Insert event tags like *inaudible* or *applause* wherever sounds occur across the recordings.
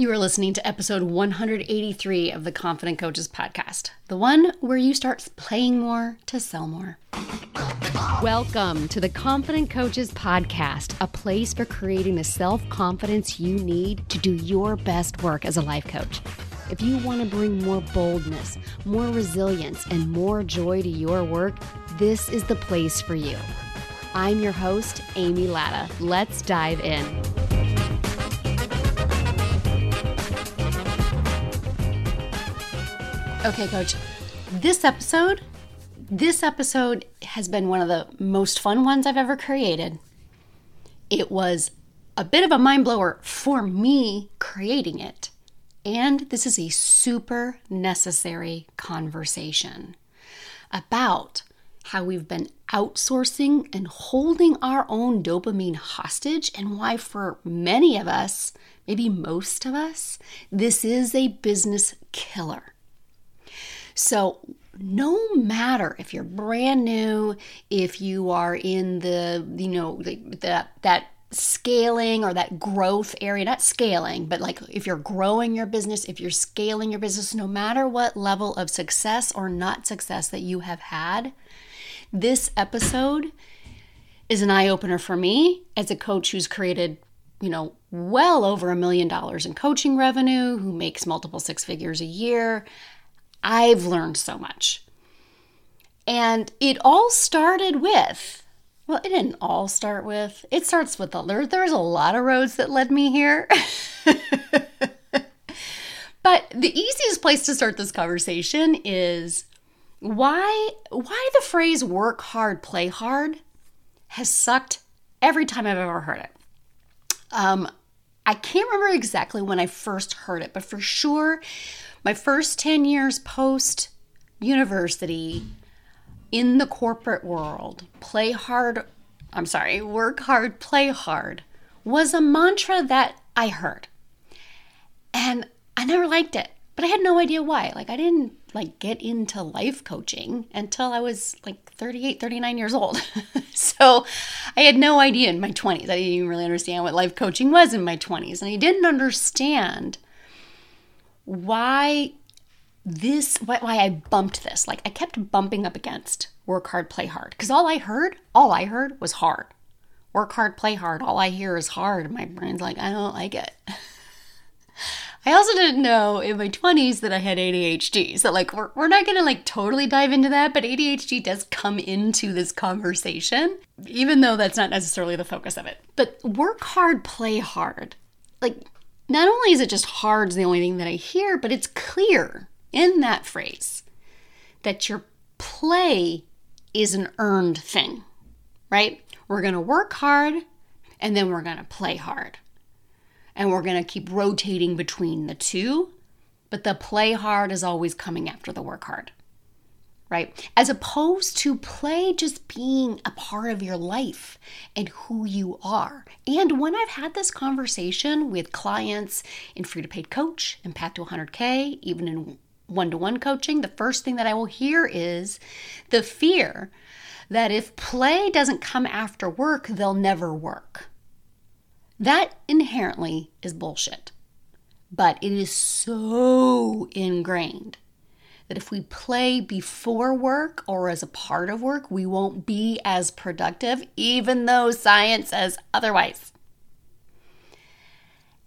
You are listening to episode 183 of the Confident Coaches podcast, the one where you start playing more to sell more. Welcome to the Confident Coaches podcast, a place for creating the self confidence you need to do your best work as a life coach. If you want to bring more boldness, more resilience, and more joy to your work, this is the place for you. I'm your host, Amy Latta. Let's dive in. Okay, coach. This episode, this episode has been one of the most fun ones I've ever created. It was a bit of a mind blower for me creating it. And this is a super necessary conversation about how we've been outsourcing and holding our own dopamine hostage, and why, for many of us, maybe most of us, this is a business killer. So, no matter if you're brand new, if you are in the, you know, that that scaling or that growth area, not scaling, but like if you're growing your business, if you're scaling your business, no matter what level of success or not success that you have had, this episode is an eye opener for me as a coach who's created, you know, well over a million dollars in coaching revenue, who makes multiple six figures a year, I've learned so much. And it all started with, well, it didn't all start with, it starts with the, there, there's a lot of roads that led me here. *laughs* but the easiest place to start this conversation is why why the phrase work hard play hard has sucked every time i've ever heard it um, i can't remember exactly when i first heard it but for sure my first 10 years post university in the corporate world, play hard, I'm sorry, work hard, play hard, was a mantra that I heard. And I never liked it, but I had no idea why. Like, I didn't like get into life coaching until I was like 38, 39 years old. *laughs* so I had no idea in my 20s. I didn't even really understand what life coaching was in my 20s. And I didn't understand why this why, why I bumped this. Like I kept bumping up against work hard, play hard. Because all I heard, all I heard was hard. Work hard, play hard. All I hear is hard. My brain's like, I don't like it. *laughs* I also didn't know in my 20s that I had ADHD. So, like, we're, we're not to like totally dive into that, but ADHD does come into this conversation, even though that's not necessarily the focus of it. But work hard, play hard. Like, not only is it just hard is the only thing that I hear, but it's clear in that phrase that your play is an earned thing, right? We're going to work hard and then we're going to play hard. And we're going to keep rotating between the two, but the play hard is always coming after the work hard right? As opposed to play just being a part of your life and who you are. And when I've had this conversation with clients in free to paid coach and path to 100K, even in one to one coaching, the first thing that I will hear is the fear that if play doesn't come after work, they'll never work. That inherently is bullshit. But it is so ingrained that if we play before work or as a part of work, we won't be as productive, even though science says otherwise.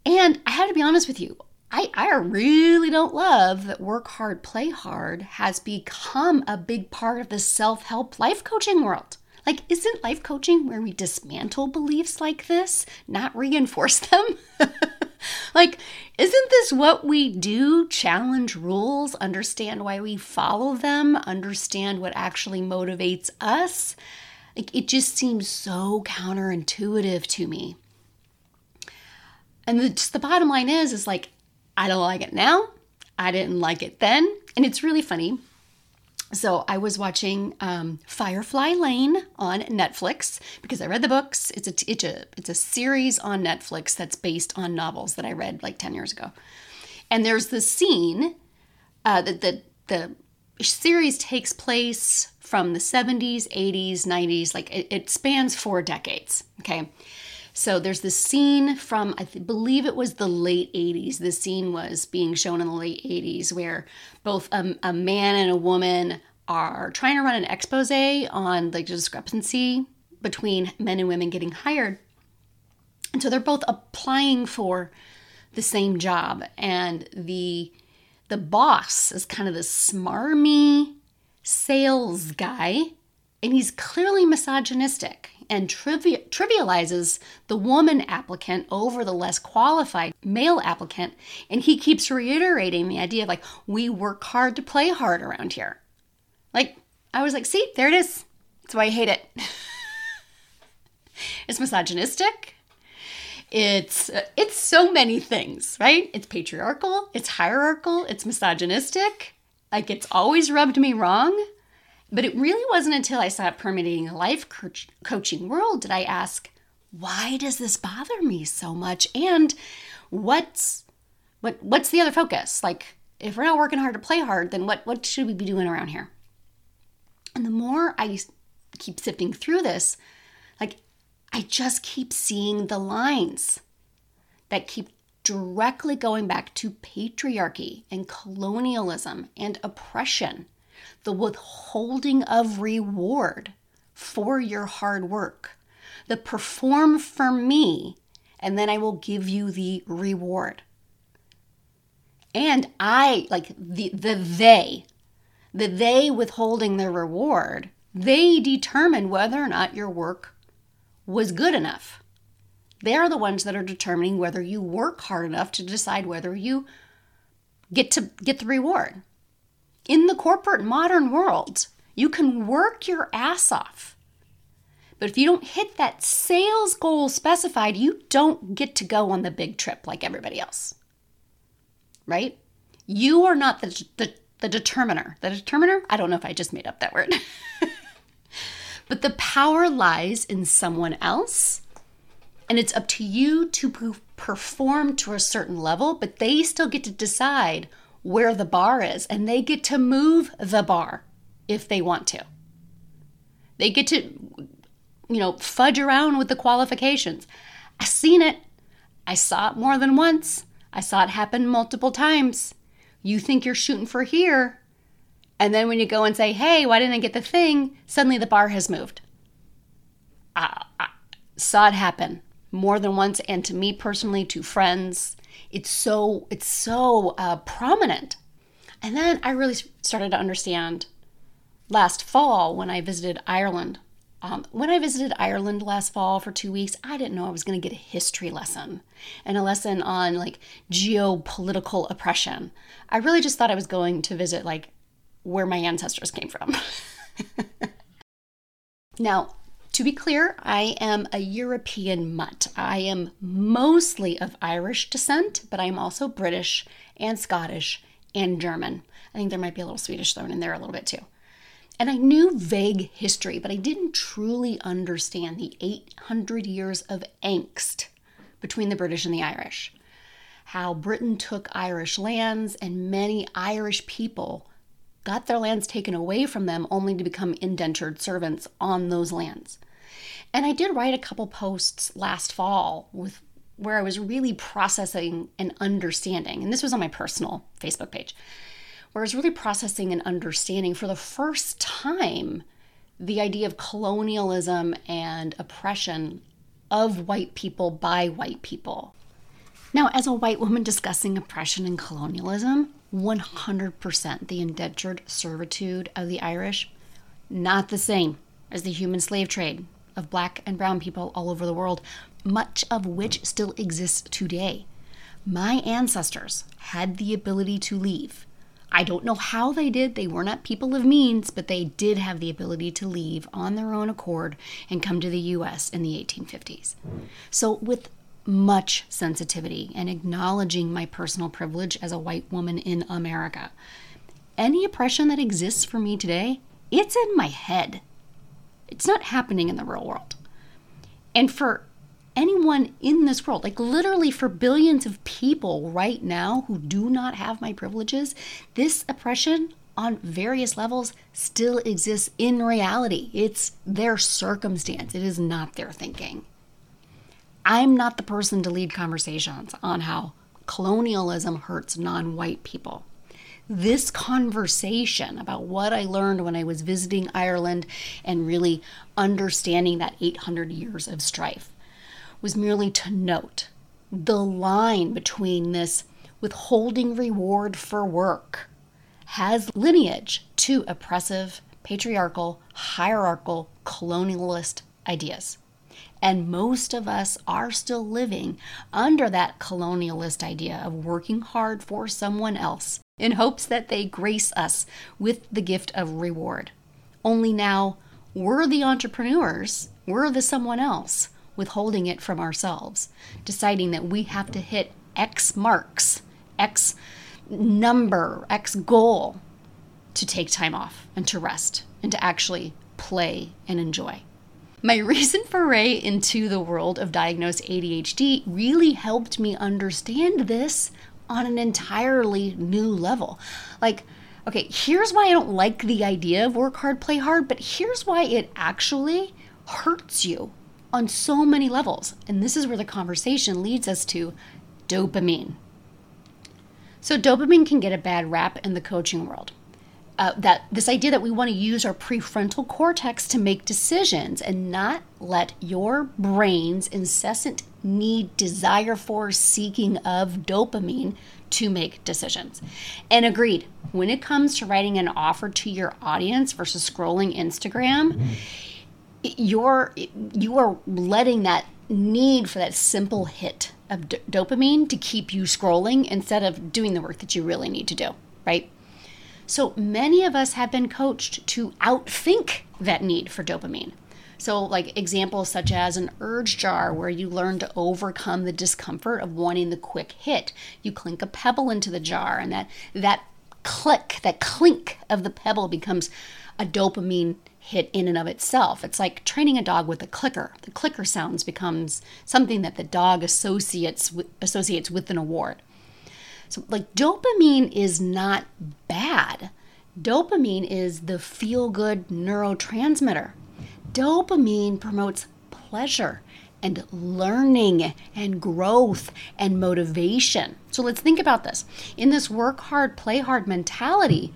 And I have to be honest with you, I, I really don't love that work hard, play hard has become a big part of the self help life coaching world. Like, isn't life coaching where we dismantle beliefs like this, not reinforce them? *laughs* like, isn't this what we do? Challenge rules, understand why we follow them, understand what actually motivates us? Like, it just seems so counterintuitive to me. And the, just the bottom line is, is like, I don't like it now. I didn't like it then. And it's really funny so I was watching um, Firefly Lane on Netflix because I read the books. It's a it's a it's a series on Netflix that's based on novels that I read like ten years ago. And there's this scene uh, that the the series takes place from the 70s, 80s, 90s. Like it, it spans four decades. Okay, So there's this scene from, I th- believe it was the late 80s. This scene was being shown in the late 80s where both a, a man and a woman are trying to run an expose on the discrepancy between men and women getting hired. And so they're both applying for the same job. And the the boss is kind of this smarmy sales guy, and he's clearly misogynistic and trivi- trivializes the woman applicant over the less qualified male applicant. And he keeps reiterating the idea of like, we work hard to play hard around here. Like, I was like, see, there it is. That's why I hate it. *laughs* it's misogynistic. It's uh, it's so many things, right? It's patriarchal, it's hierarchical, it's misogynistic. Like it's always rubbed me wrong. But it really wasn't until I started permeating a life coach, coaching world did I ask, why does this bother me so much? And what's what what's the other focus? Like if we're not working hard to play hard, then what what should we be doing around here? And the more I keep sifting through this, like I just keep seeing the lines that keep directly going back to patriarchy and colonialism and oppression the withholding of reward for your hard work. The perform for me, and then I will give you the reward. And I, like the, the they, the they withholding the reward, they determine whether or not your work was good enough. They are the ones that are determining whether you work hard enough to decide whether you get to get the reward. In the corporate modern world, you can work your ass off. But if you don't hit that sales goal specified, you don't get to go on the big trip like everybody else. Right? You are not the, the, the determiner. The determiner? I don't know if I just made up that word. *laughs* but the power lies in someone else. And it's up to you to perform to a certain level, but they still get to decide where the bar is and they get to move the bar if they want to. They get to, you know, fudge around with the qualifications. I've seen it. I saw it more than once. I saw it happen multiple times. You think you're shooting for here, and then when you go and say, hey, why didn't I get the thing? Suddenly the bar has moved. I, I saw it happen more than once, and to me personally, to friends, it's so it's so uh, prominent. And then I really started to understand last fall when I visited Ireland. Um, when I visited Ireland last fall for two weeks, I didn't know I was going to get a history lesson and a lesson on like geopolitical oppression. I really just thought I was going to visit like where my ancestors came from. *laughs* now, to be clear, I am a European mutt. I am mostly of Irish descent, but I'm also British and Scottish and German. I think there might be a little Swedish thrown in there a little bit too. And I knew vague history, but I didn't truly understand the 800 years of angst between the British and the Irish. How Britain took Irish lands and many Irish people got their lands taken away from them only to become indentured servants on those lands. And I did write a couple posts last fall with where I was really processing and understanding. And this was on my personal Facebook page, where I was really processing and understanding for the first time the idea of colonialism and oppression of white people by white people. Now, as a white woman discussing oppression and colonialism, 100% the indentured servitude of the Irish, not the same as the human slave trade of black and brown people all over the world, much of which still exists today. My ancestors had the ability to leave. I don't know how they did. They were not people of means, but they did have the ability to leave on their own accord and come to the US in the 1850s. So, with much sensitivity and acknowledging my personal privilege as a white woman in America. Any oppression that exists for me today, it's in my head. It's not happening in the real world. And for anyone in this world, like literally for billions of people right now who do not have my privileges, this oppression on various levels still exists in reality. It's their circumstance, it is not their thinking. I'm not the person to lead conversations on how colonialism hurts non white people. This conversation about what I learned when I was visiting Ireland and really understanding that 800 years of strife was merely to note the line between this withholding reward for work has lineage to oppressive, patriarchal, hierarchical, colonialist ideas. And most of us are still living under that colonialist idea of working hard for someone else in hopes that they grace us with the gift of reward. Only now we're the entrepreneurs, we're the someone else withholding it from ourselves, deciding that we have to hit X marks, X number, X goal to take time off and to rest and to actually play and enjoy. My *laughs* recent foray into the world of diagnosed ADHD really helped me understand this on an entirely new level. Like, okay, here's why I don't like the idea of work hard, play hard, but here's why it actually hurts you on so many levels. And this is where the conversation leads us to dopamine. So, dopamine can get a bad rap in the coaching world uh, that this idea that we want to use our prefrontal cortex to make decisions and not let your brain's incessant need, desire for, seeking of dopamine to make decisions. And agreed, when it comes to writing an offer to your audience versus scrolling Instagram, mm-hmm. you're you are letting that need for that simple hit of d- dopamine to keep you scrolling instead of doing the work that you really need to do, right? So many of us have been coached to outthink that need for dopamine. So, like examples such as an urge jar, where you learn to overcome the discomfort of wanting the quick hit. You clink a pebble into the jar, and that that click, that clink of the pebble becomes a dopamine hit in and of itself. It's like training a dog with a clicker. The clicker sounds becomes something that the dog associates with, associates with an award. So, like, dopamine is not bad. Dopamine is the feel good neurotransmitter. Dopamine promotes pleasure and learning and growth and motivation. So let's think about this. In this work hard, play hard mentality,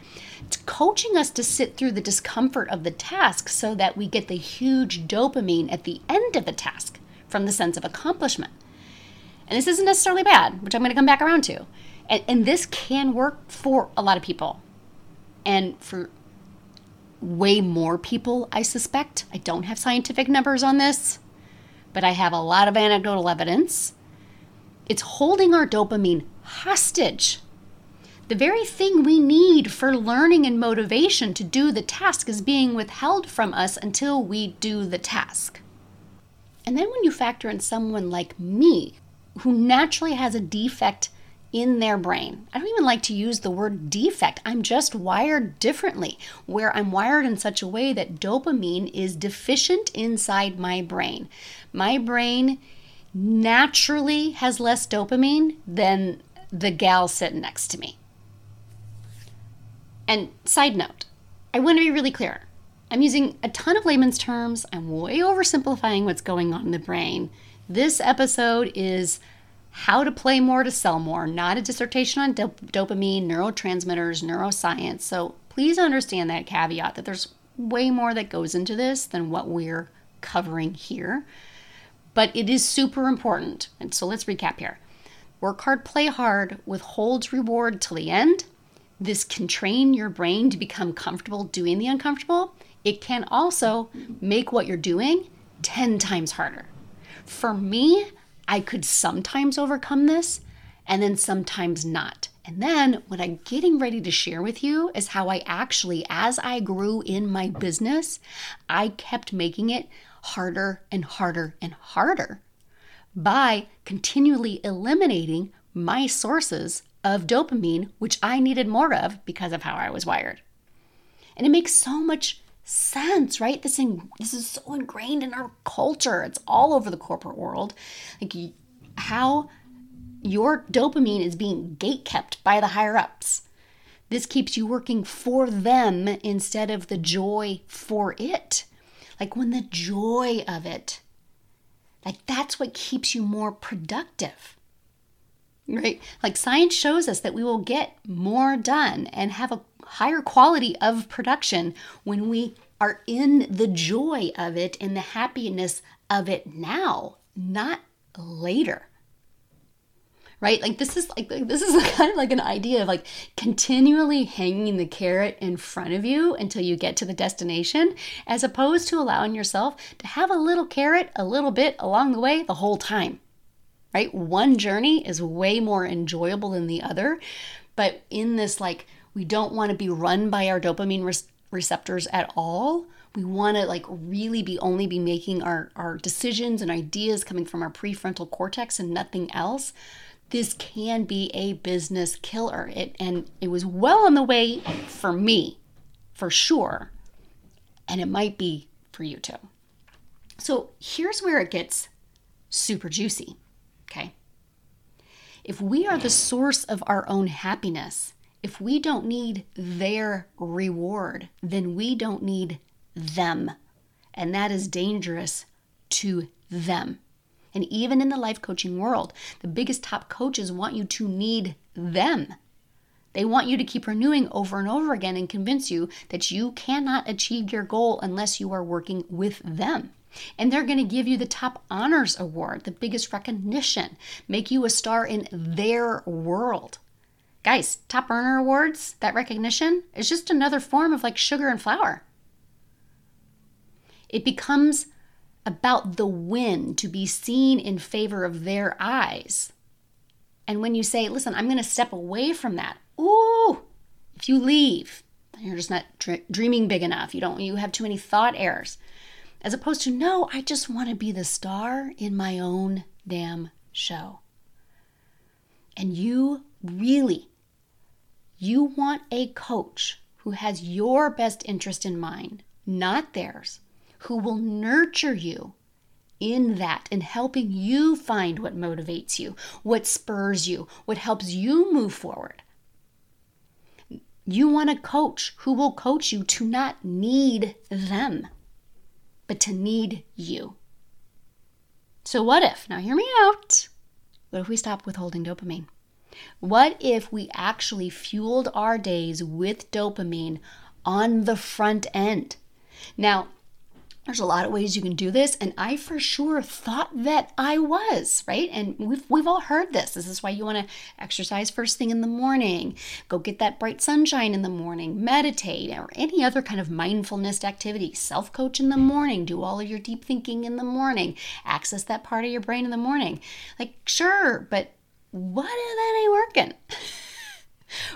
it's coaching us to sit through the discomfort of the task so that we get the huge dopamine at the end of the task from the sense of accomplishment. And this isn't necessarily bad, which I'm going to come back around to. And, and this can work for a lot of people. And for way more people, I suspect. I don't have scientific numbers on this, but I have a lot of anecdotal evidence. It's holding our dopamine hostage. The very thing we need for learning and motivation to do the task is being withheld from us until we do the task. And then when you factor in someone like me, who naturally has a defect in their brain. I don't even like to use the word defect. I'm just wired differently, where I'm wired in such a way that dopamine is deficient inside my brain. My brain naturally has less dopamine than the gal sitting next to me. And side note, I want to be really clear. I'm using a ton of layman's terms. I'm way oversimplifying what's going on in the brain. This episode is how to Play More to Sell More, not a dissertation on dop- dopamine, neurotransmitters, neuroscience. So please understand that caveat that there's way more that goes into this than what we're covering here. But it is super important. And so let's recap here. Work hard, play hard, withhold reward till the end. This can train your brain to become comfortable doing the uncomfortable. It can also make what you're doing 10 times harder. For me, I could sometimes overcome this and then sometimes not. And then what I'm getting ready to share with you is how I actually, as I grew in my business, I kept making it harder and harder and harder by continually eliminating my sources of dopamine, which I needed more of because of how I was wired. And it makes so much sense, right? This thing, this is so ingrained in our culture. It's all over the corporate world. Like how your dopamine is being gate kept by the higher ups. This keeps you working for them instead of the joy for it. Like when the joy of it, Like that's what keeps you more productive. Right? Like science shows us that we will get more done and have a higher quality of production when we are in the joy of it and the happiness of it now, not later right? Like this is like this is *laughs* kind of like an idea of like continually hanging the carrot in front of you until you get to the destination, as opposed to allowing yourself to have a little carrot a little bit along the way the whole time. Right? One journey is way more enjoyable than the other, but in this like we don't want to be run by our dopamine re- receptors at all we want to like really be only be making our our decisions and ideas coming from our prefrontal cortex and nothing else this can be a business killer. It, and it was well on the way for me, for sure. And it might be for you too. So here's where it gets super juicy. Okay. If we are the source of our own happiness, if we don't need their reward, then we don't need them. And that is dangerous to them. And even in the life coaching world, the biggest top coaches want you to need them. They want you to keep renewing over and over again and convince you that you cannot achieve your goal unless you are working with them. And they're going to give you the top honors award, the biggest recognition, make you a star in their world. Guys, top earner awards, that recognition is just another form of like sugar and flour. It becomes about the win to be seen in favor of their eyes. And when you say, listen, I'm going to step away from that, ooh, if you leave, you're just not dr- dreaming big enough. You don't, you have too many thought errors. As opposed to, no, I just want to be the star in my own damn show. And you really, you want a coach who has your best interest in mind, not theirs who will nurture you in that in helping you find what motivates you, what spurs you, what helps you move forward. You want a coach who will coach you to not need them, but to need you. So, what if, now hear me out, what if we stop withholding dopamine? What if we actually fueled our days with dopamine on the front end? Now, there's a lot of ways you can do this and i for sure thought that i was right? And we've, we've all heard this. This is why you want to exercise first thing in the morning go get that bright sunshine in the morning meditate or any other kind of mindfulness activity self coach in the morning do all of your deep thinking in the morning access that part of your brain in the morning. Like sure but what if that ain't working *laughs*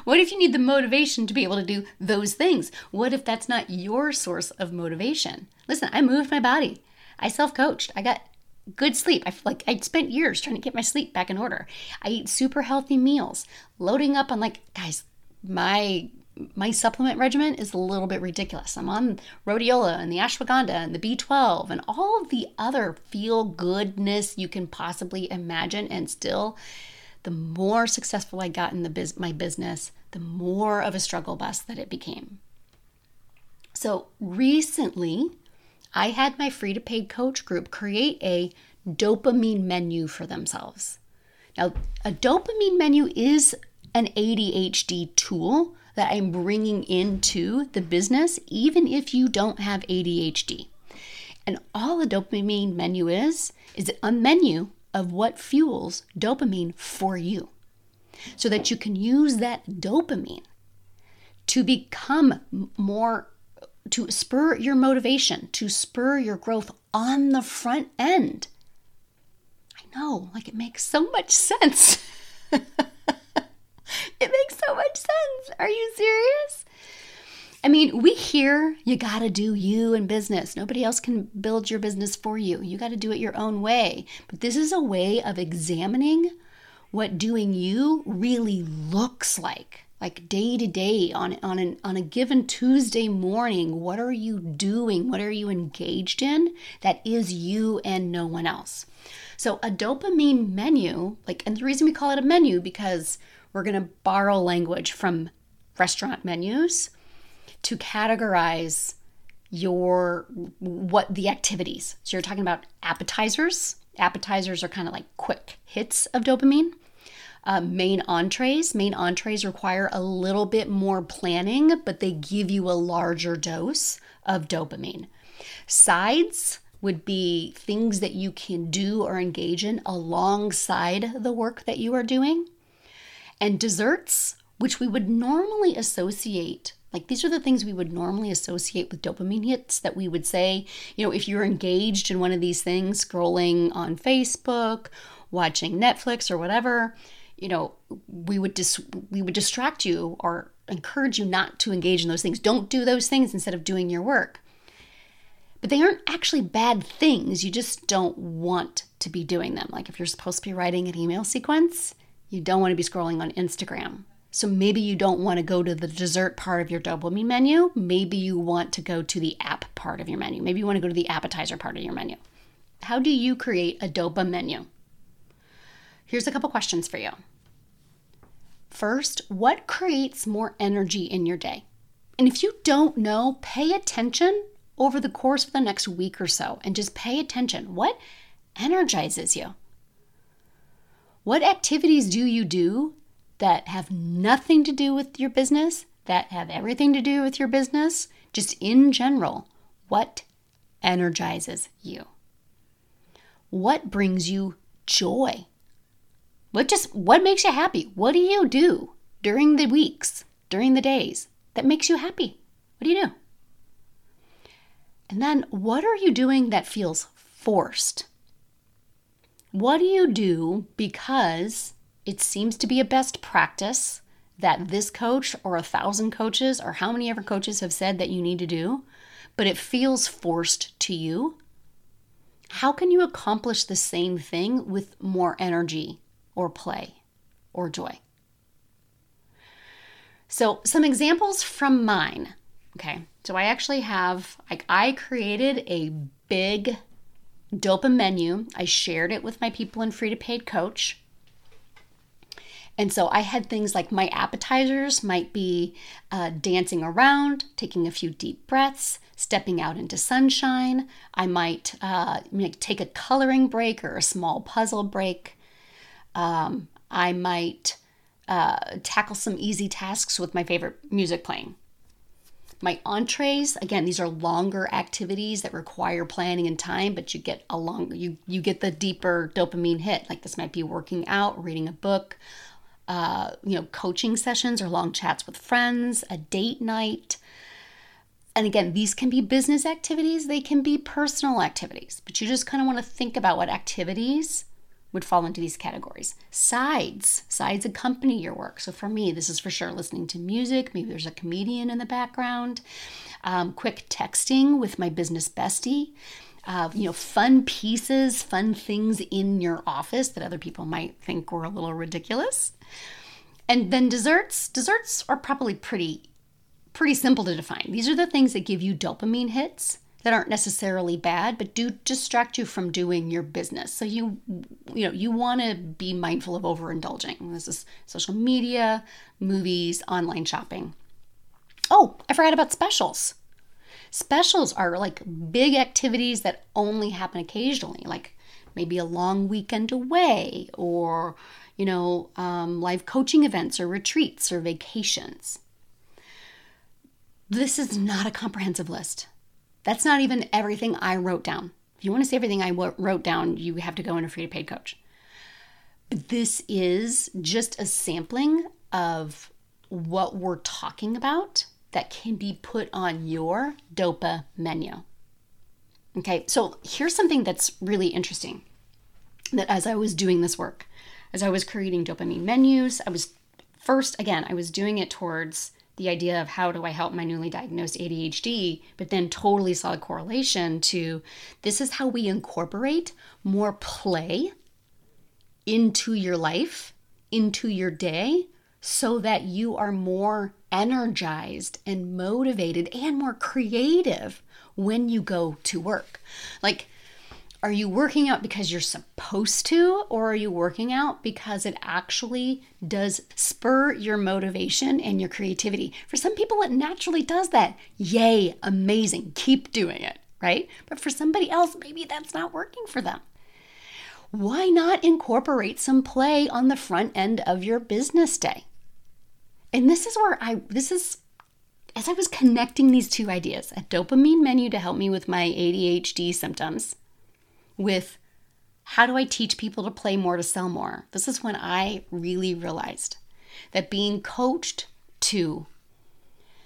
What if you need the motivation to be able to do those things? What if that's not your source of motivation? Listen, I moved my body. I self-coached. I got good sleep. I feel like I spent years trying to get my sleep back in order. I eat super healthy meals, loading up on like guys, my my supplement regimen is a little bit ridiculous. I'm on rhodiola and the ashwagandha and the B12 and all of the other feel goodness you can possibly imagine and still the more successful I got in the biz- my business, the more of a struggle bus that it became. So recently, I had my free to paid coach group create a dopamine menu for themselves. Now, a dopamine menu is an ADHD tool that I'm bringing into the business, even if you don't have ADHD. And all a dopamine menu is, is a menu of what fuels dopamine for you so that you can use that dopamine to become more to spur your motivation to spur your growth on the front end. I know like it makes so much sense. *laughs* It makes so much sense. Are you serious I mean, we hear you got to do you in business. Nobody else can build your business for you. You got to do it your own way. But this is a way of examining what doing you really looks like. Like day to day on on an, on a given Tuesday morning, what are you doing? What are you engaged in that is you and no one else? So a dopamine menu, like and the reason we call it a menu because we're going to borrow language from restaurant menus to categorize your what the activities. So you're talking about appetizers Appetizers are kind of like quick hits of dopamine. Uh, main entrees. Main entrees require a little bit more planning, but they give you a larger dose of dopamine. Sides would be things that you can do or engage in alongside the work that you are doing. And desserts, which we would normally associate like these are the things we would normally associate with dopamine hits that we would say, you know, if you're engaged in one of these things, scrolling on Facebook, watching Netflix or whatever, you know, we would dis- we would distract you or encourage you not to engage in those things. Don't do those things instead of doing your work. But they aren't actually bad things. You just don't want to be doing them. Like if you're supposed to be writing an email sequence, you don't want to be scrolling on Instagram. So maybe you don't want to go to the dessert part of your dopamine menu. Maybe you want to go to the app part of your menu. Maybe you want to go to the appetizer part of your menu. How do you create a dopa menu? Here's a couple questions for you. First, what creates more energy in your day? And if you don't know, pay attention over the course of the next week or so and just pay attention. What energizes you? What activities do you do that have nothing to do with your business, that have everything to do with your business, just in general, what energizes you? What brings you joy? What just what makes you happy? What do you do during the weeks, during the days that makes you happy? What do you do? And then what are you doing that feels forced? What do you do because it seems to be a best practice that this coach or a thousand coaches or how many ever coaches have said that you need to do, but it feels forced to you. How can you accomplish the same thing with more energy or play or joy? So, some examples from mine. Okay, so I actually have, like, I created a big dopa menu. I shared it with my people in Free to Paid Coach. And so I had things like my appetizers might be uh, dancing around, taking a few deep breaths, stepping out into sunshine. I might uh, take a coloring break or a small puzzle break. Um, I might uh, tackle some easy tasks with my favorite music playing. My entrees, again, these are longer activities that require planning and time, but you get a long, you you get the deeper dopamine hit. Like this might be working out, reading a book, uh, you know, coaching sessions or long chats with friends, a date night. And again, these can be business activities, they can be personal activities, but you just kind of want to think about what activities would fall into these categories. Sides, sides accompany your work. So for me, this is for sure listening to music. Maybe there's a comedian in the background. Um, quick texting with my business bestie uh, you know, fun pieces, fun things in your office that other people might think were a little ridiculous. And then desserts. Desserts are probably pretty pretty simple to define. These are the things that give you dopamine hits that aren't necessarily bad but do distract you from doing your business. So you you know, you want to be mindful of overindulging. This is social media, movies, online shopping. Oh, I forgot about specials. Specials are like big activities that only happen occasionally, like maybe a long weekend away or, you know, um, live coaching events or retreats or vacations. This is not a comprehensive list. That's not even everything I wrote down. If you want to see everything I wrote down, you have to go in a free to paid coach. But this is just a sampling of what we're talking about that can be put on your DOPA menu. Okay, so here's something that's really interesting that as I was doing this work, as I was creating dopamine menus, I was first, again, I was doing it towards the idea of how do I help my newly diagnosed ADHD, but then totally saw a correlation to this is how we incorporate more play into your life, into your day, so that you are more energized and motivated and more creative when you go to work. Like, are you working out because you're supposed to, or are you working out because it actually does spur your motivation and your creativity? For some people, it naturally does that. Yay, amazing, keep doing it, right? But for somebody else, maybe that's not working for them. why not incorporate some play on the front end of your business day? And this is where I, this is, as I was connecting these two ideas a dopamine menu to help me with my ADHD symptoms, with how do I teach people to play more to sell more? This is when I really realized that being coached to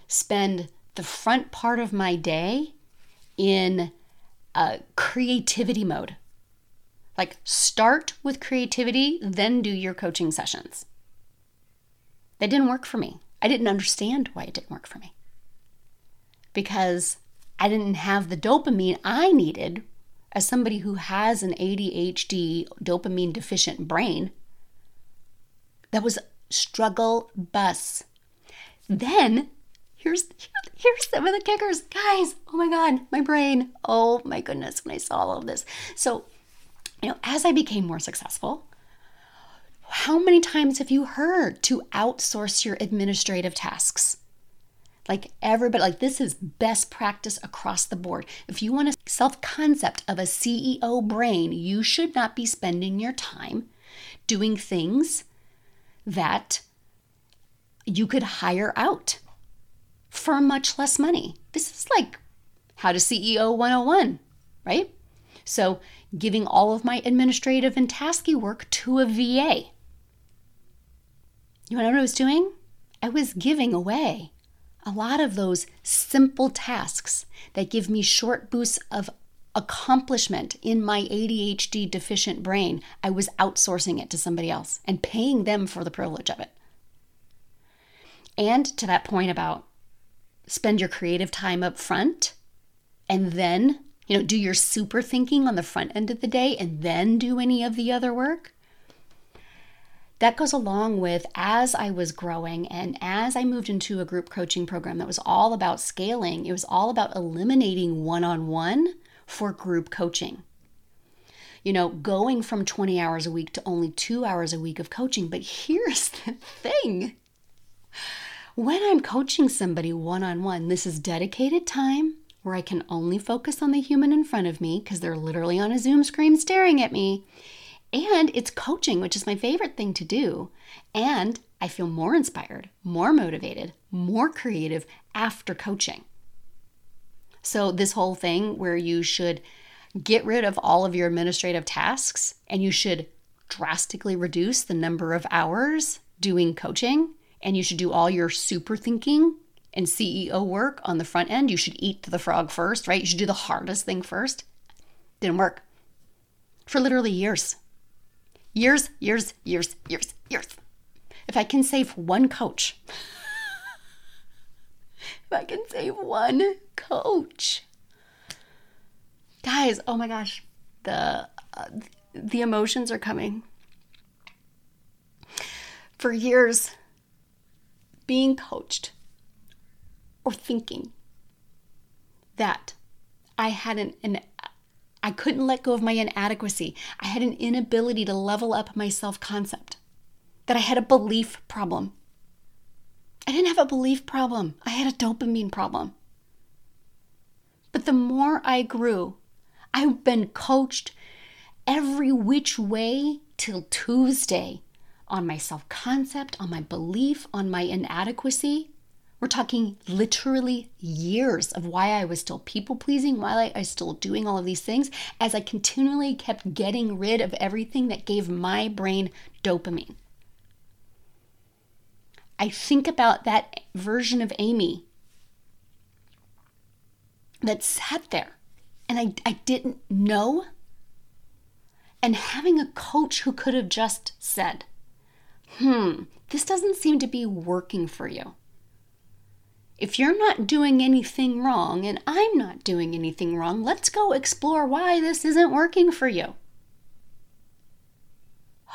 spend the front part of my day in a creativity mode. Like, start with creativity, then do your coaching sessions. That didn't work for me. I didn't understand why it didn't work for me. Because I didn't have the dopamine I needed as somebody who has an ADHD dopamine deficient brain. That was struggle bus. Then here's here's some of the kickers guys oh my god my brain oh my goodness when i saw all of this so you know as i became more successful how many times have you heard to outsource your administrative tasks like everybody like this is best practice across the board if you want a self concept of a ceo brain you should not be spending your time doing things that you could hire out for much less money. This is like how to CEO 101, right? So, giving all of my administrative and tasky work to a VA. You know what I was doing? I was giving away a lot of those simple tasks that give me short boosts of accomplishment in my ADHD deficient brain. I was outsourcing it to somebody else and paying them for the privilege of it. And to that point about spend your creative time up front and then, you know, do your super thinking on the front end of the day and then do any of the other work. That goes along with as I was growing and as I moved into a group coaching program that was all about scaling, it was all about eliminating one on one for group coaching. You know, going from 20 hours a week to only two hours a week of coaching. But here's *laughs* the thing when I'm coaching somebody one on one, this is dedicated time where I can only focus on the human in front of me because they're literally on a Zoom screen staring at me. And it's coaching, which is my favorite thing to do. And I feel more inspired, more motivated, more creative after coaching. So, this whole thing where you should get rid of all of your administrative tasks and you should drastically reduce the number of hours doing coaching and you should do all your super thinking and CEO work on the front end. You should eat the frog first, right? You should do the hardest thing first. Didn't work for literally years. Years, years, years, years, years. If I can save one coach, *laughs* if I can save one coach, guys, oh my gosh, the uh, the emotions are coming. For years, being coached or thinking that I had an, an I couldn't let go of my inadequacy. I had an inability to level up my self concept, that I had a belief problem. I didn't have a belief problem, I had a dopamine problem. But the more I grew, I've been coached every which way till Tuesday on my self concept, on my belief, on my inadequacy. We're talking literally years of why I was still people pleasing, why I was still doing all of these things, as I continually kept getting rid of everything that gave my brain dopamine. I think about that version of Amy that sat there and I, I didn't know. And having a coach who could have just said, hmm, this doesn't seem to be working for you. If you're not doing anything wrong and I'm not doing anything wrong, let's go explore why this isn't working for you.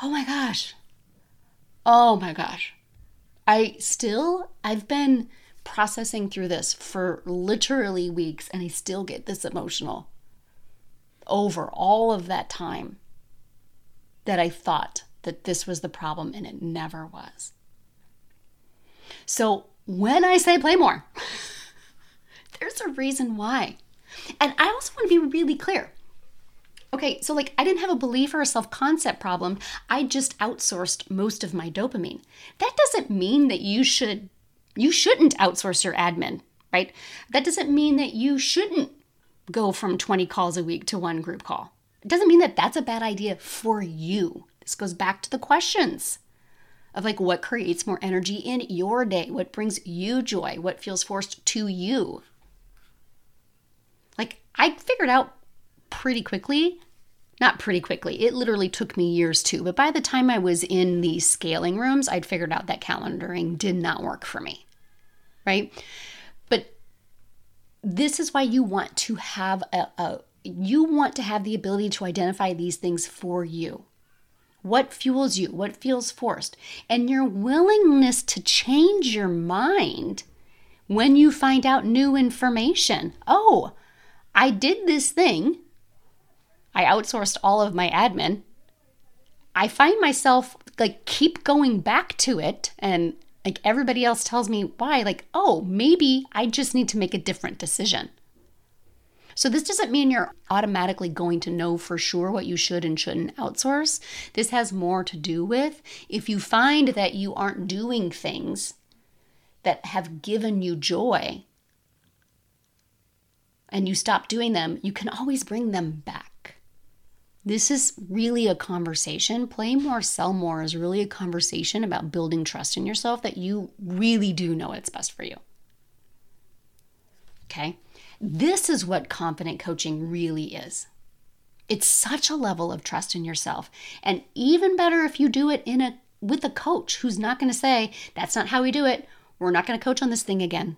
Oh my gosh. Oh my gosh. I still, I've been processing through this for literally weeks and I still get this emotional over all of that time that I thought that this was the problem, and it never was. So when I say play more, there's a reason why. And I also want to be really clear. Okay, so like I didn't have a belief or a self concept problem. I just outsourced most of my dopamine. That doesn't mean that you should you shouldn't outsource your admin, right? That doesn't mean that you shouldn't go from 20 calls a week to one group call. It doesn't mean that that's a bad idea for you. This goes back to the questions of like what creates more energy in your day, what brings you joy, what feels forced to you. Like I figured out pretty quickly, not pretty quickly, it literally took me years too, but by the time I was in the scaling rooms, I'd figured out that calendaring did not work for me. Right? But this is why you want to have a, a you want to have the ability to identify these things for you. What fuels you? What feels forced? And your willingness to change your mind when you find out new information. Oh, I did this thing. I outsourced all of my admin. I find myself like keep going back to it and like everybody else tells me why like oh maybe I just need to make a different decision. So, this doesn't mean you're automatically going to know for sure what you should and shouldn't outsource. This has more to do with if you find that you aren't doing things that have given you joy and you stop doing them, you can always bring them back. This is really a conversation. Play more, sell more is really a conversation about building trust in yourself that you really do know what's best for you. Okay. This is what confident coaching really is. It's such a level of trust in yourself. And even better if you do it in a with a coach who's not going to say, that's not how we do it. We're not going to coach on this thing again.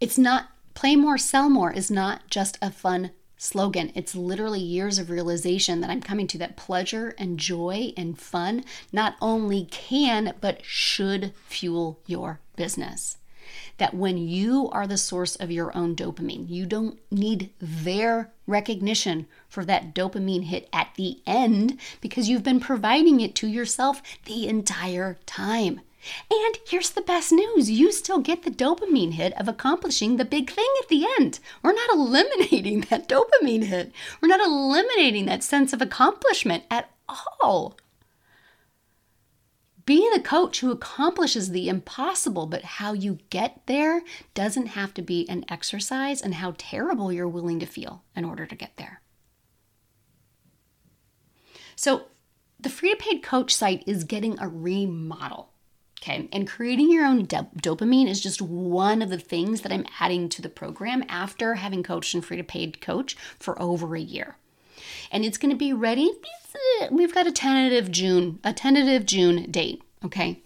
It's not play more, sell more is not just a fun slogan. It's literally years of realization that I'm coming to that pleasure and joy and fun not only can, but should fuel your business that when you are the source of your own dopamine, you don't need their recognition for that dopamine hit at the end because you've been providing it to yourself the entire time. And here's the best news you still get the dopamine hit of accomplishing the big thing at the end. We're not *laughs* eliminating that dopamine hit, we're not eliminating that sense of accomplishment at all. Be the coach who accomplishes the impossible, but how you get there doesn't have to be an exercise and how terrible you're willing to feel in order to get there. So, the free to paid coach site is getting a remodel. Okay, and creating your own dopamine is just one of the things that I'm adding to the program after having coached and free to paid coach for over a year and it's going to be ready. Uh, we've got a tentative June, a tentative June date, okay?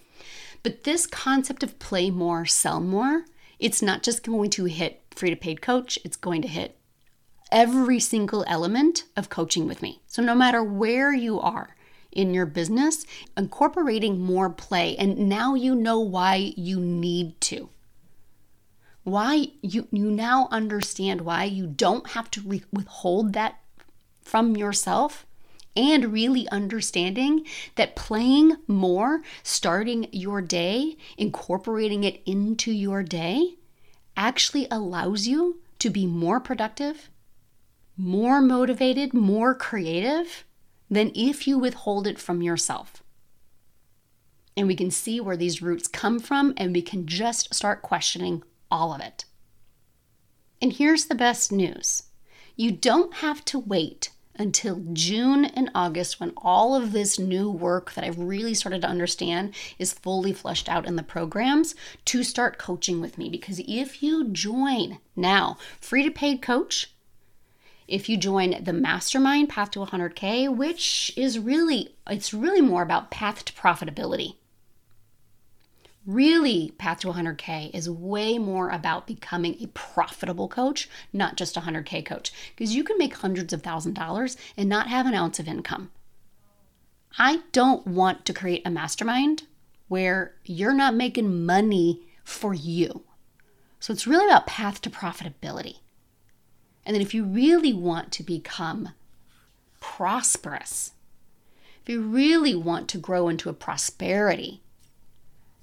But this concept of play more, sell more, it's not just going to hit free to paid coach, it's going to hit every single element of coaching with me. So no matter where you are in your business, incorporating more play and now you know why you need to why you you now understand why you don't have to re- withhold that from yourself and really understanding that playing more, starting your day, incorporating it into your day, actually allows you to be more productive, more motivated, more creative than if you withhold it from yourself. And we can see where these roots come from, and we can just start questioning all of it. And here's the best news you don't have to wait until June and August when all of this new work that I've really started to understand is fully fleshed out in the programs to start coaching with me. Because if you join now, free to paid coach, if you join the mastermind path to 100k which is really it's really more about path to profitability Really, Path to 100K is way more about becoming a profitable coach, not just a 100K coach, because you can make hundreds of thousand dollars and not have an ounce of income. I don't want to create a mastermind where you're not making money for you. So it's really about path to profitability. And then if you really want to become prosperous, if you really want to grow into a prosperity,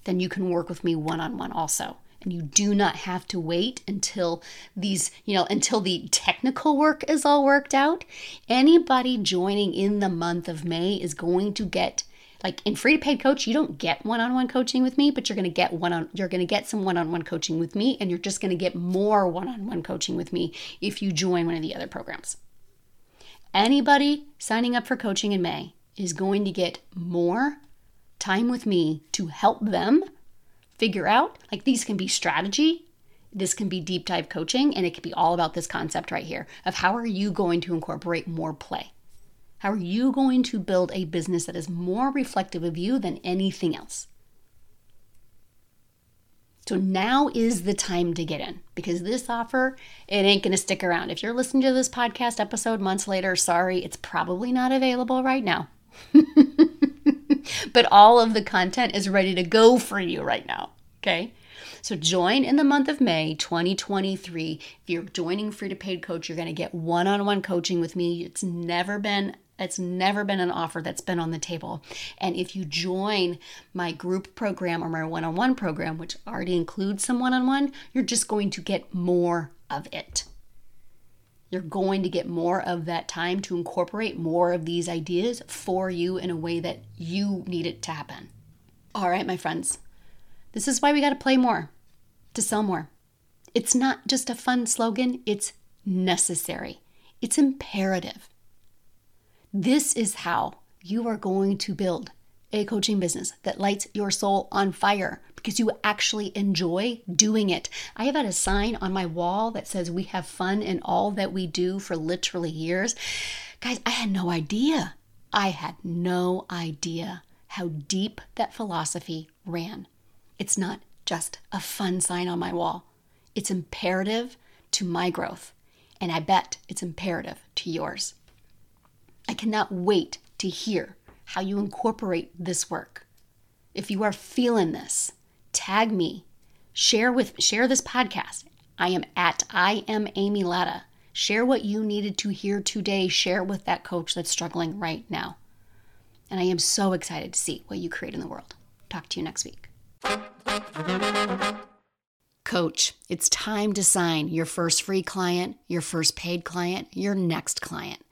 then you can work with me one on one also. and you do not have to wait until these, you know, until the technical work is all worked out. Anybody joining in the month of May is going to get like in free to paid coach you don't get one-on-one coaching with me but you're going to get one on you're going to get some one-on-one coaching with me and you're just going to get more one-on-one coaching with me if you join one of the other programs anybody signing up for coaching in may is going to get more time with me to help them figure out like these can be strategy this can be deep dive coaching and it can be all about this concept right here of how are you going to incorporate more play? How are you going to build a business that is more reflective of you than anything else? So now is the time to get in because this offer it ain't going to stick around. If you're listening to this podcast episode months later sorry it's probably not available right now *laughs* but all of the content is ready to go for you right now. Okay. So join in the month of May 2023. If you're joining free to paid coach, you're going to get one-on-one coaching with me. It's never been it's never been an offer that's been on the table. And if you join my group program or my one-on-one program, which already includes some one-on-one, you're just going to get more of it you're going to get more of that time to incorporate more of these ideas for you in a way that you need it to happen. All right, my friends, this is why we got to play more to sell more. It's not just a fun slogan, it's necessary, it's imperative. This is how you are going to build a coaching business that lights your soul on fire because you actually enjoy doing it. I have had a sign on my wall that says, We have fun in all that we do for literally years. Guys, I had no idea. I had no idea how deep that philosophy ran. It's not just a fun sign on my wall, it's imperative to my growth. And I bet it's imperative to yours. I cannot wait to hear how you incorporate this work. If you are feeling this, tag me. Share with share this podcast. I am at I am Amy Latta. Share what you needed to hear today. Share with that coach that's struggling right now. And I am so excited to see what you create in the world. Talk to you next week. Coach, it's time to sign your first free client, your first paid client, your next client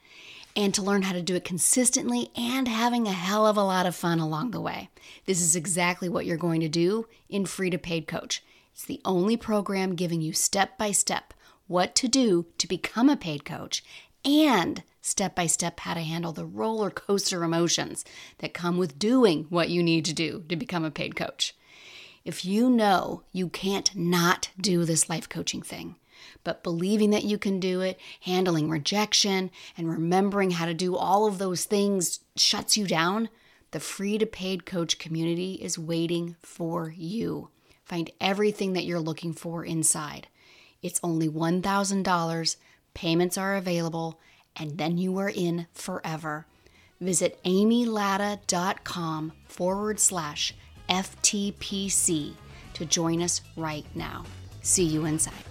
and to learn how to do it consistently and having a hell of a lot of fun along the way. This is exactly what you're going to do in Free to Paid Coach. It's the only program giving you step by step what to do to become a paid coach and step by step how to handle the roller coaster emotions that come with doing what you need to do to become a paid coach. If you know you can't not do this life coaching thing, but believing that you can do it, handling rejection, and remembering how to do all of those things shuts you down, the free to paid coach community is waiting for you. Find everything that you're looking for inside. It's only $1,000, payments are available, and then you are in forever. Visit amylatta.com forward slash FTPC to join us right now. See you inside.